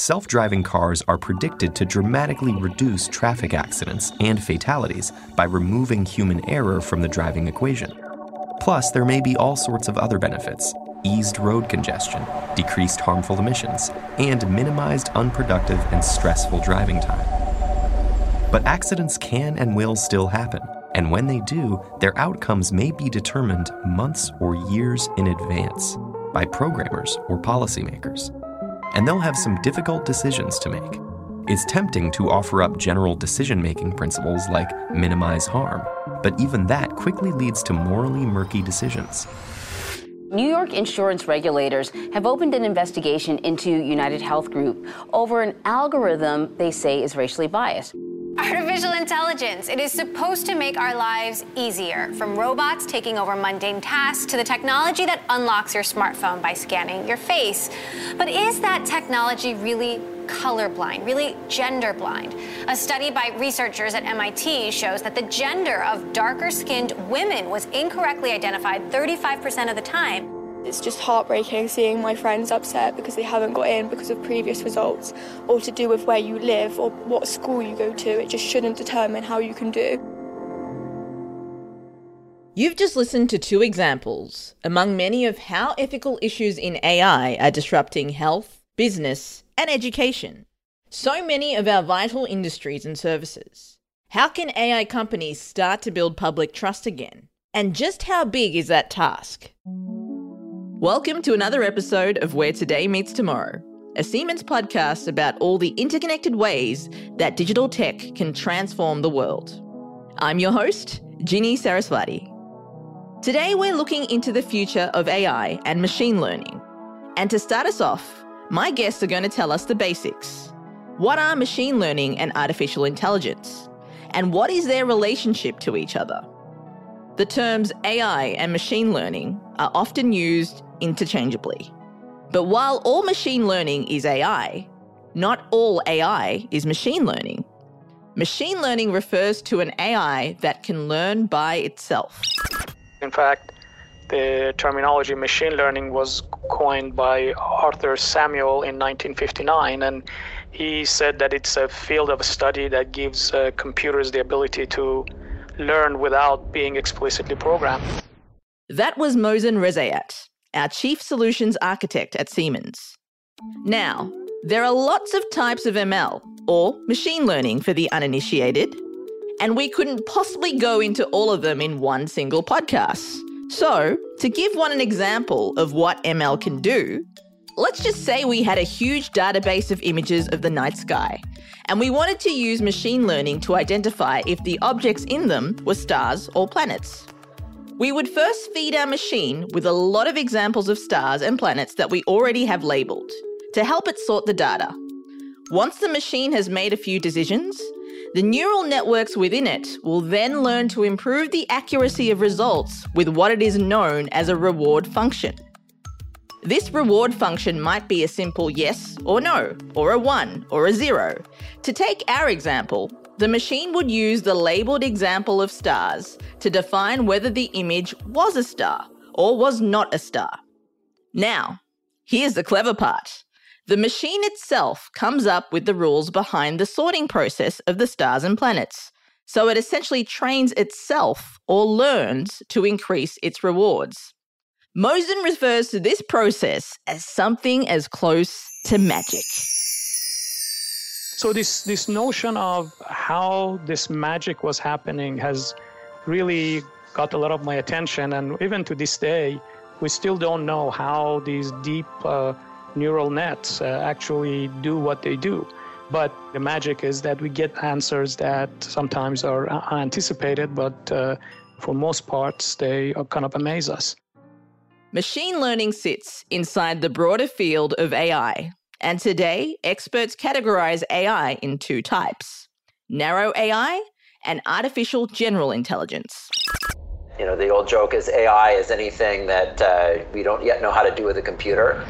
self driving cars are predicted to dramatically reduce traffic accidents and fatalities by removing human error from the driving equation. Plus, there may be all sorts of other benefits eased road congestion, decreased harmful emissions, and minimized unproductive and stressful driving time. But accidents can and will still happen, and when they do, their outcomes may be determined months or years in advance by programmers or policymakers. And they'll have some difficult decisions to make. It's tempting to offer up general decision making principles like minimize harm, but even that quickly leads to morally murky decisions. New York insurance regulators have opened an investigation into United Health Group over an algorithm they say is racially biased. Artificial intelligence. It is supposed to make our lives easier, from robots taking over mundane tasks to the technology that unlocks your smartphone by scanning your face. But is that technology really colorblind, really gender blind? A study by researchers at MIT shows that the gender of darker skinned women was incorrectly identified 35% of the time. It's just heartbreaking seeing my friends upset because they haven't got in because of previous results or to do with where you live or what school you go to. It just shouldn't determine how you can do. You've just listened to two examples among many of how ethical issues in AI are disrupting health, business, and education. So many of our vital industries and services. How can AI companies start to build public trust again? And just how big is that task? Welcome to another episode of Where Today Meets Tomorrow, a Siemens podcast about all the interconnected ways that digital tech can transform the world. I'm your host, Ginny Saraswati. Today we're looking into the future of AI and machine learning. And to start us off, my guests are going to tell us the basics. What are machine learning and artificial intelligence? And what is their relationship to each other? The terms AI and machine learning are often used interchangeably. But while all machine learning is AI, not all AI is machine learning. Machine learning refers to an AI that can learn by itself. In fact, the terminology machine learning was coined by Arthur Samuel in 1959, and he said that it's a field of study that gives uh, computers the ability to learn without being explicitly programmed. That was Mohsen Rezayat, our Chief Solutions Architect at Siemens. Now, there are lots of types of ML, or machine learning for the uninitiated, and we couldn't possibly go into all of them in one single podcast. So, to give one an example of what ML can do, let's just say we had a huge database of images of the night sky, and we wanted to use machine learning to identify if the objects in them were stars or planets. We would first feed our machine with a lot of examples of stars and planets that we already have labelled to help it sort the data. Once the machine has made a few decisions, the neural networks within it will then learn to improve the accuracy of results with what it is known as a reward function. This reward function might be a simple yes or no, or a 1 or a 0. To take our example, the machine would use the labelled example of stars to define whether the image was a star or was not a star. Now, here's the clever part. The machine itself comes up with the rules behind the sorting process of the stars and planets. So it essentially trains itself or learns to increase its rewards. Mohsen refers to this process as something as close to magic. So this this notion of how this magic was happening has really got a lot of my attention, and even to this day, we still don't know how these deep uh, neural nets uh, actually do what they do. But the magic is that we get answers that sometimes are unanticipated, but uh, for most parts, they kind of amaze us. Machine learning sits inside the broader field of AI, and today, experts categorize AI in two types narrow AI and artificial general intelligence. You know, the old joke is AI is anything that uh, we don't yet know how to do with a computer.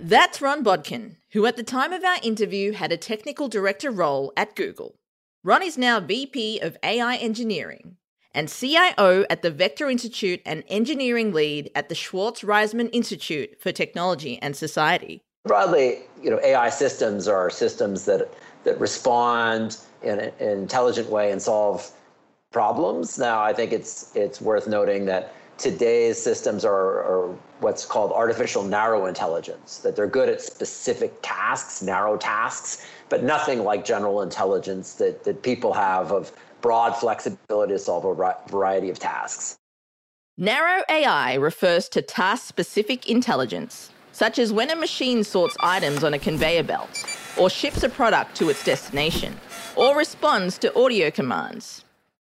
That's Ron Bodkin, who at the time of our interview had a technical director role at Google. Ron is now VP of AI engineering and CIO at the Vector Institute and engineering lead at the Schwartz Reisman Institute for Technology and Society. Broadly, you know, AI systems are systems that that respond in an intelligent way and solve problems. Now, I think it's it's worth noting that today's systems are, are what's called artificial narrow intelligence, that they're good at specific tasks, narrow tasks, but nothing like general intelligence that, that people have of broad flexibility to solve a variety of tasks. Narrow AI refers to task specific intelligence, such as when a machine sorts items on a conveyor belt, or ships a product to its destination, or responds to audio commands.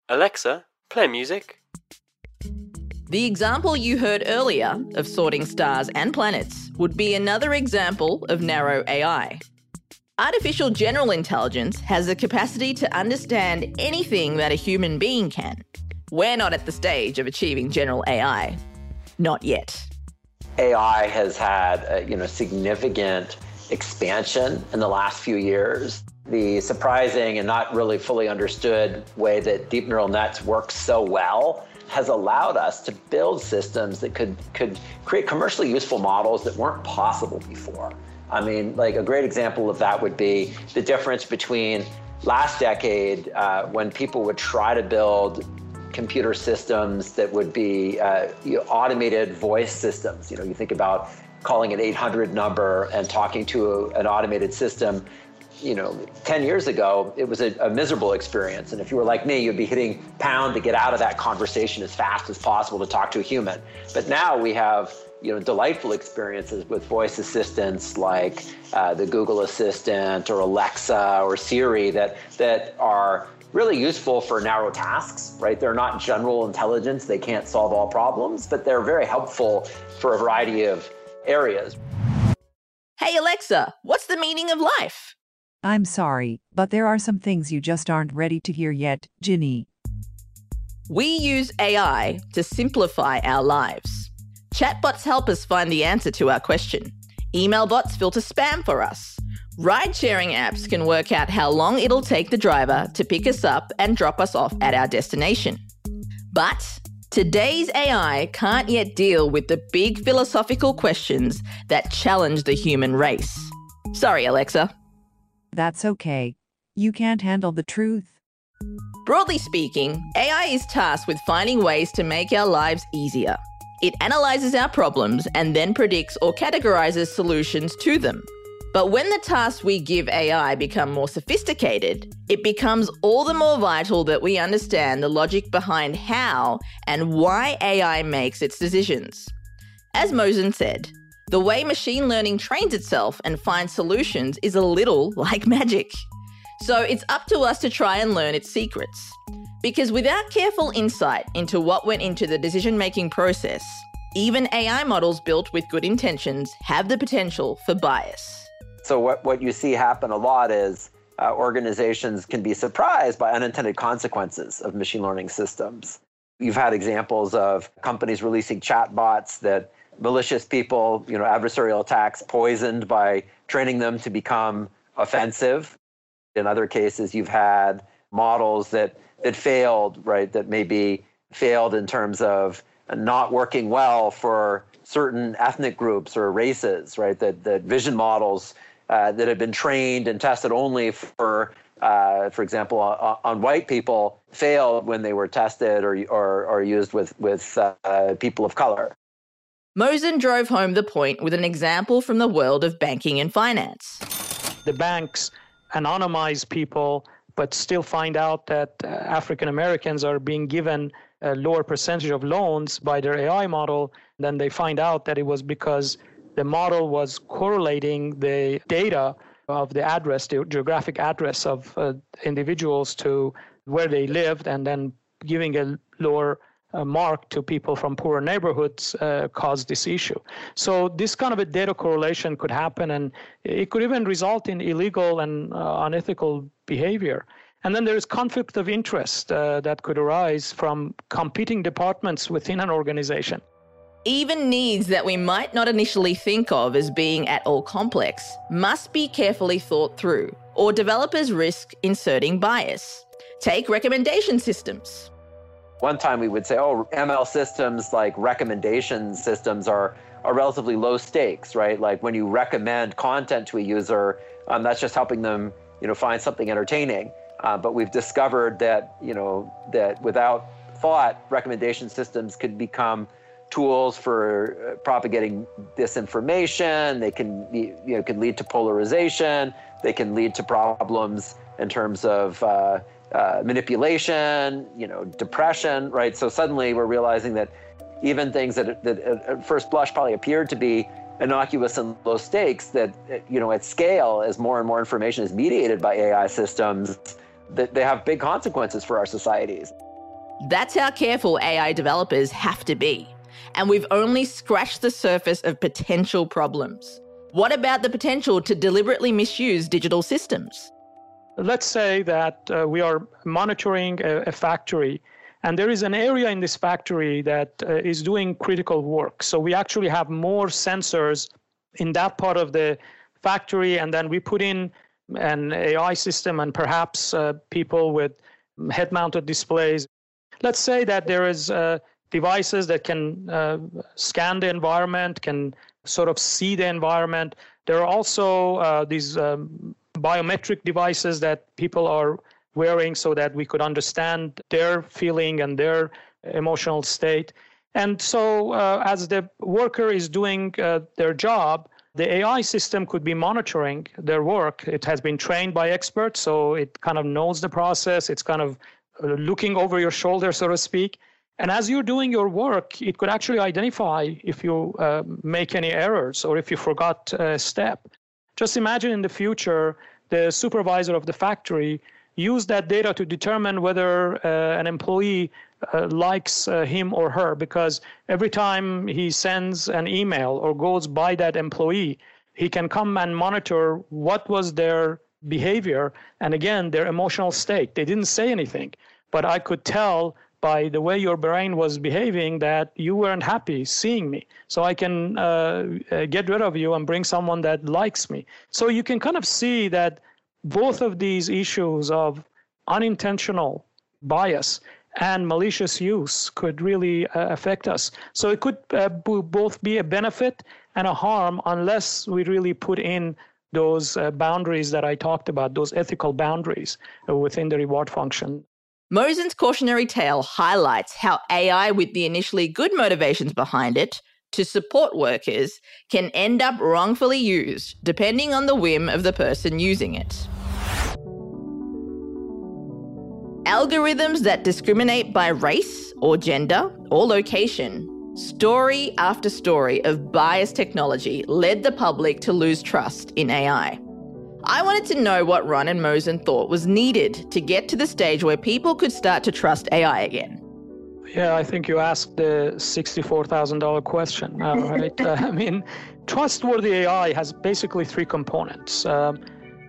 Alexa, play music. The example you heard earlier of sorting stars and planets would be another example of narrow AI. Artificial general intelligence has the capacity to understand anything that a human being can. We're not at the stage of achieving general AI. Not yet. AI has had a, you know significant expansion in the last few years. The surprising and not really fully understood way that deep neural nets work so well has allowed us to build systems that could could create commercially useful models that weren't possible before. I mean, like a great example of that would be the difference between last decade uh, when people would try to build computer systems that would be uh, you know, automated voice systems. You know, you think about calling an 800 number and talking to a, an automated system you know, 10 years ago, it was a, a, miserable experience. And if you were like me, you'd be hitting pound to get out of that conversation as fast as possible to talk to a human. But now we have, you know, delightful experiences with voice assistants like uh, the Google Assistant or Alexa or Siri that, that are really useful for narrow tasks, right? They're not general intelligence. They can't solve all problems, but they're very helpful for a variety of areas. Hey, Alexa, what's the meaning of life? I'm sorry, but there are some things you just aren't ready to hear yet, Ginny. We use AI to simplify our lives. Chatbots help us find the answer to our question. Email bots filter spam for us. Ride sharing apps can work out how long it'll take the driver to pick us up and drop us off at our destination. But today's AI can't yet deal with the big philosophical questions that challenge the human race. Sorry, Alexa. That's okay. You can't handle the truth. Broadly speaking, AI is tasked with finding ways to make our lives easier. It analyzes our problems and then predicts or categorizes solutions to them. But when the tasks we give AI become more sophisticated, it becomes all the more vital that we understand the logic behind how and why AI makes its decisions. As Mohsen said, the way machine learning trains itself and finds solutions is a little like magic. So it's up to us to try and learn its secrets. Because without careful insight into what went into the decision making process, even AI models built with good intentions have the potential for bias. So, what, what you see happen a lot is uh, organizations can be surprised by unintended consequences of machine learning systems. You've had examples of companies releasing chatbots that malicious people, you know, adversarial attacks poisoned by training them to become offensive. In other cases, you've had models that that failed, right? That maybe failed in terms of not working well for certain ethnic groups or races, right? That that vision models uh, that had been trained and tested only for, uh, for example, on, on, white people failed when they were tested or or, or used with with uh, people of color. Mohsen drove home the point with an example from the world of banking and finance. The banks anonymize people, but still find out that uh, African Americans are being given a lower percentage of loans by their AI model. Then they find out that it was because the model was correlating the data of the address, the geographic address of uh, individuals to where they lived, and then giving a lower uh, mark to people from poorer neighborhoods uh, cause this issue. So this kind of a data correlation could happen, and it could even result in illegal and uh, unethical behavior. And then there is conflict of interest uh, that could arise from competing departments within an organization. Even needs that we might not initially think of as being at all complex must be carefully thought through, or developers risk inserting bias. Take recommendation systems. One time we would say, oh, ML systems like recommendation systems are, are relatively low stakes, right? Like when you recommend content to a user, um, that's just helping them, you know, find something entertaining. Uh, but we've discovered that, you know, that without thought, recommendation systems could become tools for uh, propagating disinformation. They can, you know, can lead to polarization. They can lead to problems in terms of uh, uh, manipulation, you know, depression, right? So suddenly we're realizing that even things that, that at first blush probably appeared to be innocuous and low stakes, that you know, at scale, as more and more information is mediated by AI systems, that they have big consequences for our societies. That's how careful AI developers have to be. And we've only scratched the surface of potential problems. What about the potential to deliberately misuse digital systems? Let's say that uh, we are monitoring a, a, factory, and there is an area in this factory that uh, is doing critical work. So we actually have more sensors in that part of the factory, and then we put in an AI system and perhaps uh, people with head mounted displays. Let's say that there is uh, devices that can uh, scan the environment, can sort of see the environment. There are also uh, these um, biometric devices that people are wearing so that we could understand their feeling and their emotional state. And so, uh, as the worker is doing uh, their job, the AI system could be monitoring their work. It has been trained by experts, so it kind of knows the process. It's kind of uh, looking over your shoulder, so to speak. And as you're doing your work, it could actually identify if you uh, make any errors or if you forgot a step. Just imagine in the future, the supervisor of the factory use that data to determine whether uh, an employee uh, likes uh, him or her because every time he sends an email or goes by that employee he can come and monitor what was their behavior and again their emotional state they didn't say anything but i could tell by the way your brain was behaving that you weren't happy seeing me. So I can uh, uh, get rid of you and bring someone that likes me. So you can kind of see that both of these issues of unintentional bias and malicious use could really uh, affect us. So it could uh, b- both be a benefit and a harm unless we really put in those uh, boundaries that I talked about, those ethical boundaries within the reward function. Mohsen's cautionary tale highlights how AI, with the initially good motivations behind it to support workers, can end up wrongfully used depending on the whim of the person using it. Algorithms that discriminate by race or gender or location. Story after story of biased technology led the public to lose trust in AI. I wanted to know what Ron and Mohsen thought was needed to get to the stage where people could start to trust AI again. Yeah, I think you asked the $64,000 question, uh, right? uh, I mean, trustworthy AI has basically three components. Um,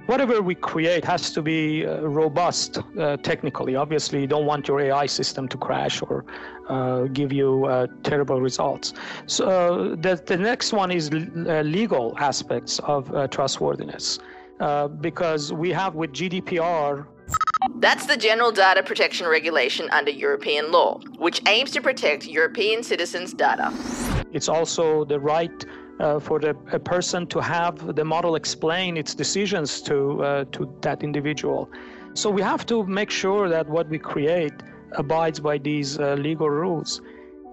whatever we create has to be uh, robust uh, technically. Obviously, you don't want your AI system to crash or uh, give you uh, terrible results. So the, the next one is legal aspects of trustworthiness. Uh, because we have with GDPR. That's the General Data Protection Regulation under European law, which aims to protect European citizens' data. It's also the right uh, for the, a person to have the model explain its decisions to, uh, to that individual. So we have to make sure that what we create abides by these uh, legal rules.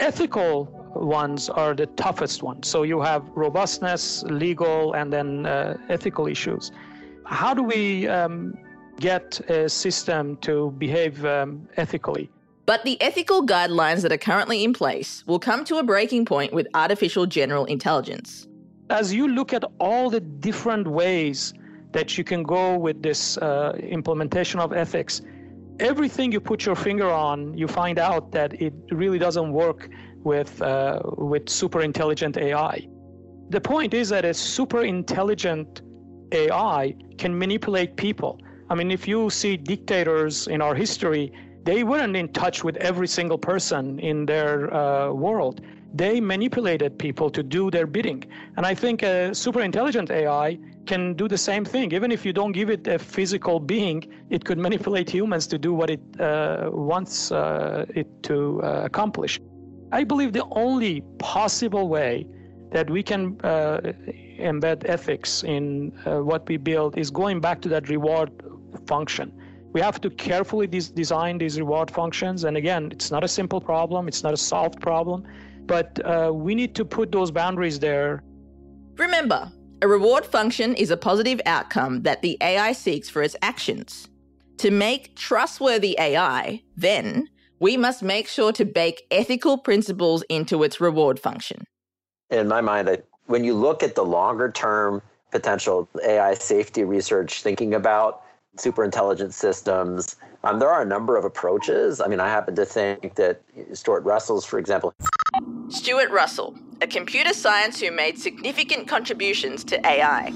Ethical ones are the toughest ones. So you have robustness, legal, and then uh, ethical issues how do we um, get a system to behave um, ethically? But the ethical guidelines that are currently in place will come to a breaking point with artificial general intelligence. As you look at all the different ways that you can go with this uh, implementation of ethics, everything you put your finger on, you find out that it really doesn't work with, uh, with super intelligent AI. The point is that a super intelligent AI can manipulate people. I mean, if you see dictators in our history, they weren't in touch with every single person in their uh, world. They manipulated people to do their bidding. And I think a super intelligent AI can do the same thing. Even if you don't give it a physical being, it could manipulate humans to do what it uh, wants uh, it to uh, accomplish. I believe the only possible way that we can uh, embed ethics in uh, what we build is going back to that reward function. We have to carefully des- design these reward functions. And again, it's not a simple problem, it's not a solved problem, but uh, we need to put those boundaries there. Remember, a reward function is a positive outcome that the AI seeks for its actions. To make trustworthy AI, then, we must make sure to bake ethical principles into its reward function. In my mind, I, when you look at the longer term potential AI safety research, thinking about super intelligent systems, um, there are a number of approaches. I mean, I happen to think that Stuart Russell's, for example. Stuart Russell, a computer science who made significant contributions to AI.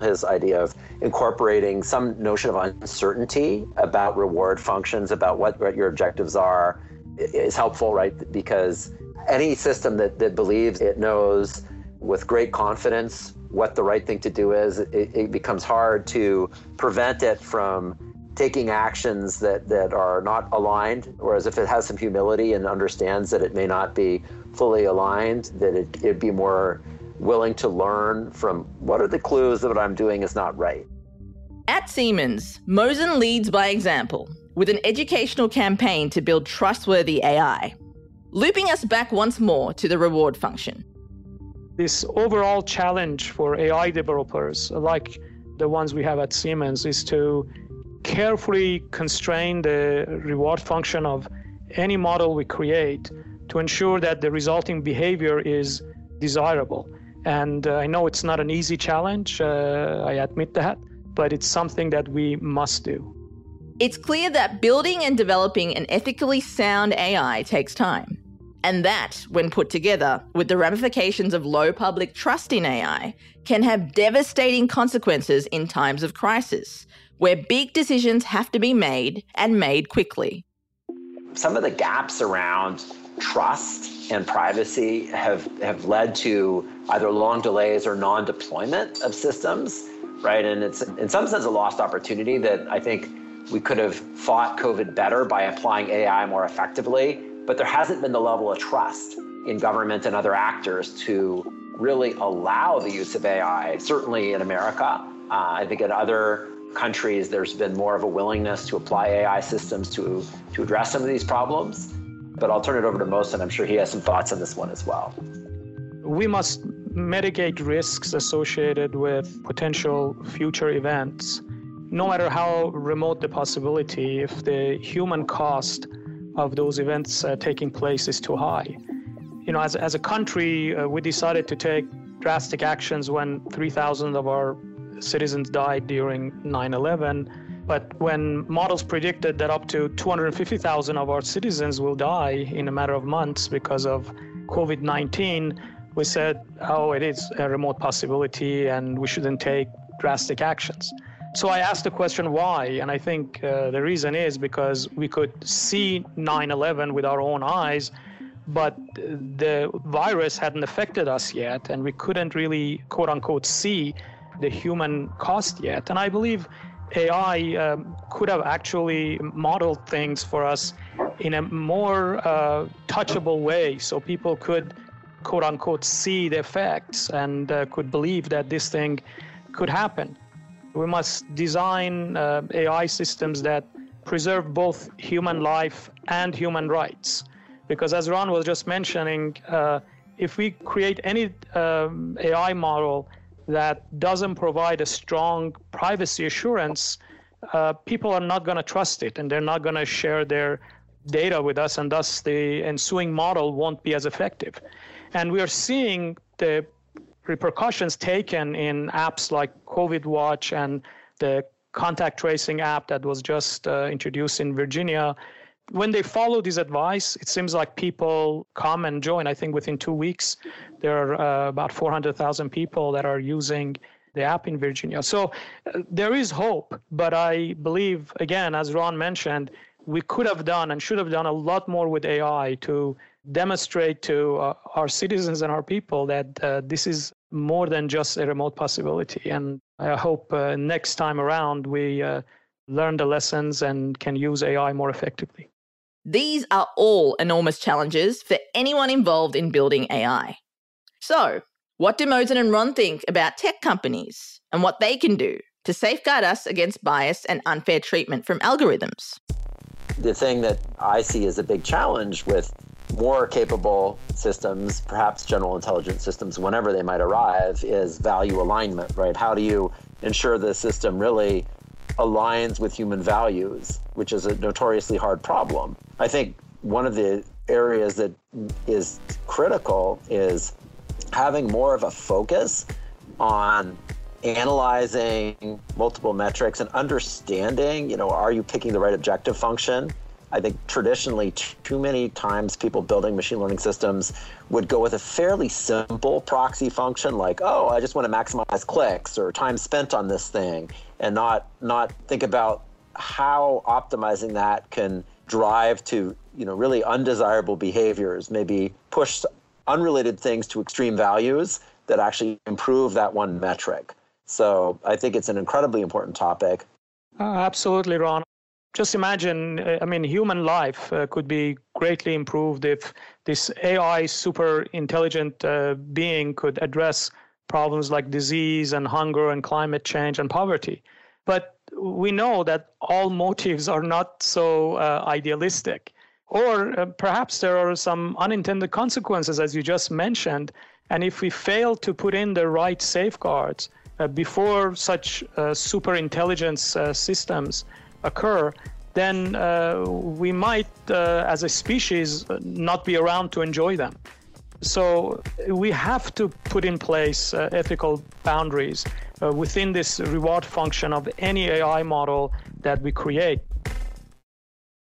His idea of incorporating some notion of uncertainty about reward functions, about what, what your objectives are, is helpful, right? Because any system that, that believes it knows with great confidence what the right thing to do is, it, it becomes hard to prevent it from taking actions that, that are not aligned. Whereas if it has some humility and understands that it may not be fully aligned, that it, it'd be more willing to learn from what are the clues that what I'm doing is not right. At Siemens, Mohsen leads by example with an educational campaign to build trustworthy AI, looping us back once more to the reward function. This overall challenge for AI developers, like the ones we have at Siemens, is to carefully constrain the reward function of any model we create to ensure that the resulting behavior is desirable. And uh, I know it's not an easy challenge, uh, I admit that, but it's something that we must do. It's clear that building and developing an ethically sound AI takes time. And that, when put together with the ramifications of low public trust in AI, can have devastating consequences in times of crisis, where big decisions have to be made and made quickly. Some of the gaps around trust and privacy have, have led to either long delays or non deployment of systems, right? And it's in some sense a lost opportunity that I think we could have fought COVID better by applying AI more effectively but there hasn't been the level of trust in government and other actors to really allow the use of AI, certainly in America. Uh, I think in other countries, there's been more of a willingness to apply AI systems to, to address some of these problems. But I'll turn it over to Mohsen. I'm sure he has some thoughts on this one as well. We must mitigate risks associated with potential future events. No matter how remote the possibility, if the human cost of those events uh, taking place is too high. You know, as, as a country, uh, we decided to take drastic actions when 3,000 of our citizens died during 9 11. But when models predicted that up to 250,000 of our citizens will die in a matter of months because of COVID 19, we said, oh, it is a remote possibility and we shouldn't take drastic actions. So I asked the question why, and I think uh, the reason is because we could see 9 11 with our own eyes, but the virus hadn't affected us yet, and we couldn't really, quote unquote, see the human cost yet. And I believe AI um, could have actually modeled things for us in a more uh, touchable way so people could, quote unquote, see the effects and uh, could believe that this thing could happen. We must design uh, AI systems that preserve both human life and human rights. Because as Ron was just mentioning, uh, if we create any um, AI model that doesn't provide a strong privacy assurance, uh, people are not going to trust it and they're not going to share their data with us, and thus the ensuing model won't be as effective. And we are seeing the repercussions taken in apps like COVID Watch and the contact tracing app that was just uh, introduced in Virginia. When they follow this advice, it seems like people come and join. I think within two weeks, there are uh, about 400,000 people that are using the app in Virginia. So uh, there is hope, but I believe, again, as Ron mentioned, we could have done and should have done a lot more with AI to demonstrate to uh, our citizens and our people that uh, this is more than just a remote possibility. And I hope uh, next time around we uh, learn the lessons and can use AI more effectively. These are all enormous challenges for anyone involved in building AI. So, what do Mohsen and Ron think about tech companies and what they can do to safeguard us against bias and unfair treatment from algorithms? The thing that I see as a big challenge with more capable systems, perhaps general intelligence systems, whenever they might arrive, is value alignment, right? How do you ensure the system really aligns with human values, which is a notoriously hard problem? I think one of the areas that is critical is having more of a focus on analyzing multiple metrics and understanding, you know, are you picking the right objective function? I think traditionally, too many times people building machine learning systems would go with a fairly simple proxy function like, oh, I just want to maximize clicks or time spent on this thing, and not not think about how optimizing that can drive to you know really undesirable behaviors, maybe push unrelated things to extreme values that actually improve that one metric. So I think it's an incredibly important topic. Uh, absolutely, Ron. Just imagine, uh, I mean, human life uh, could be greatly improved if this AI super intelligent uh, being could address problems like disease and hunger and climate change and poverty. But we know that all motives are not so uh, idealistic. Or uh, perhaps there are some unintended consequences, as you just mentioned. And if we fail to put in the right safeguards uh, before such super intelligence systems occur, then uh, we might, uh, as a species, not be around to enjoy them. So we have to put in place ethical boundaries within this reward function of any AI model that we create.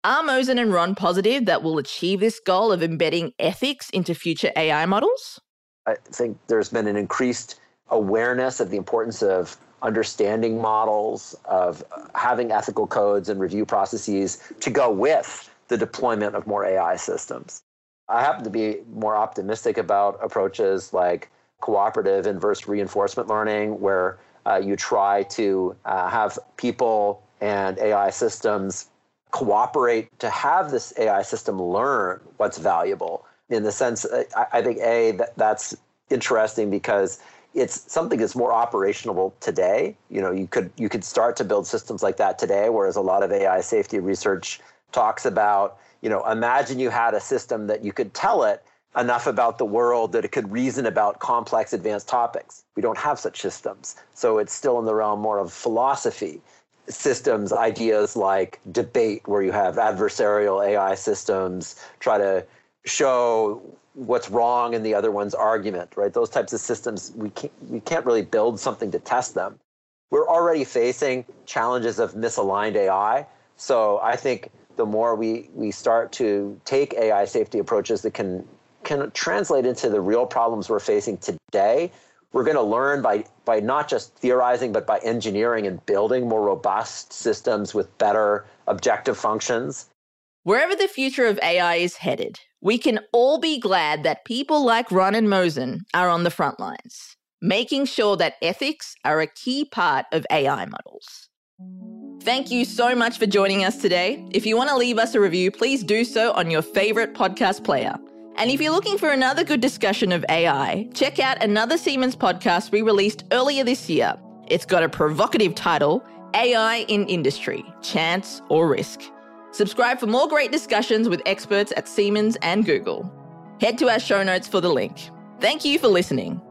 Are Mohsen and Ron positive that we'll achieve this goal of embedding ethics into future AI models? I think there's been an increased awareness of the importance of understanding models, of having ethical codes and review processes to go with the deployment of more AI systems. I happen to be more optimistic about approaches like cooperative inverse reinforcement learning, where uh, you try to uh, have people and AI systems cooperate to have this AI system learn what's valuable. In the sense, I, I think a that, that's interesting because it's something that's more operational today. You know, you could you could start to build systems like that today, whereas a lot of AI safety research talks about, you know, imagine you had a system that you could tell it enough about the world that it could reason about complex advanced topics. We don't have such systems. So it's still in the realm more of philosophy. Systems, ideas like debate, where you have adversarial AI systems try to show what's wrong in the other one's argument, right? Those types of systems, we can't, we can't really build something to test them. We're already facing challenges of misaligned AI. So I think the more we, we start to take AI safety approaches that can, can translate into the real problems we're facing today, we're going to learn by, by not just theorizing, but by engineering and building more robust systems with better objective functions. Wherever the future of AI is headed, we can all be glad that people like Ron and Mohsen are on the front lines, making sure that ethics are a key part of AI models. Thank you so much for joining us today. If you want to leave us a review, please do so on your favorite podcast player. And if you're looking for another good discussion of AI, check out another Siemens podcast we released earlier this year. It's got a provocative title AI in Industry Chance or Risk. Subscribe for more great discussions with experts at Siemens and Google. Head to our show notes for the link. Thank you for listening.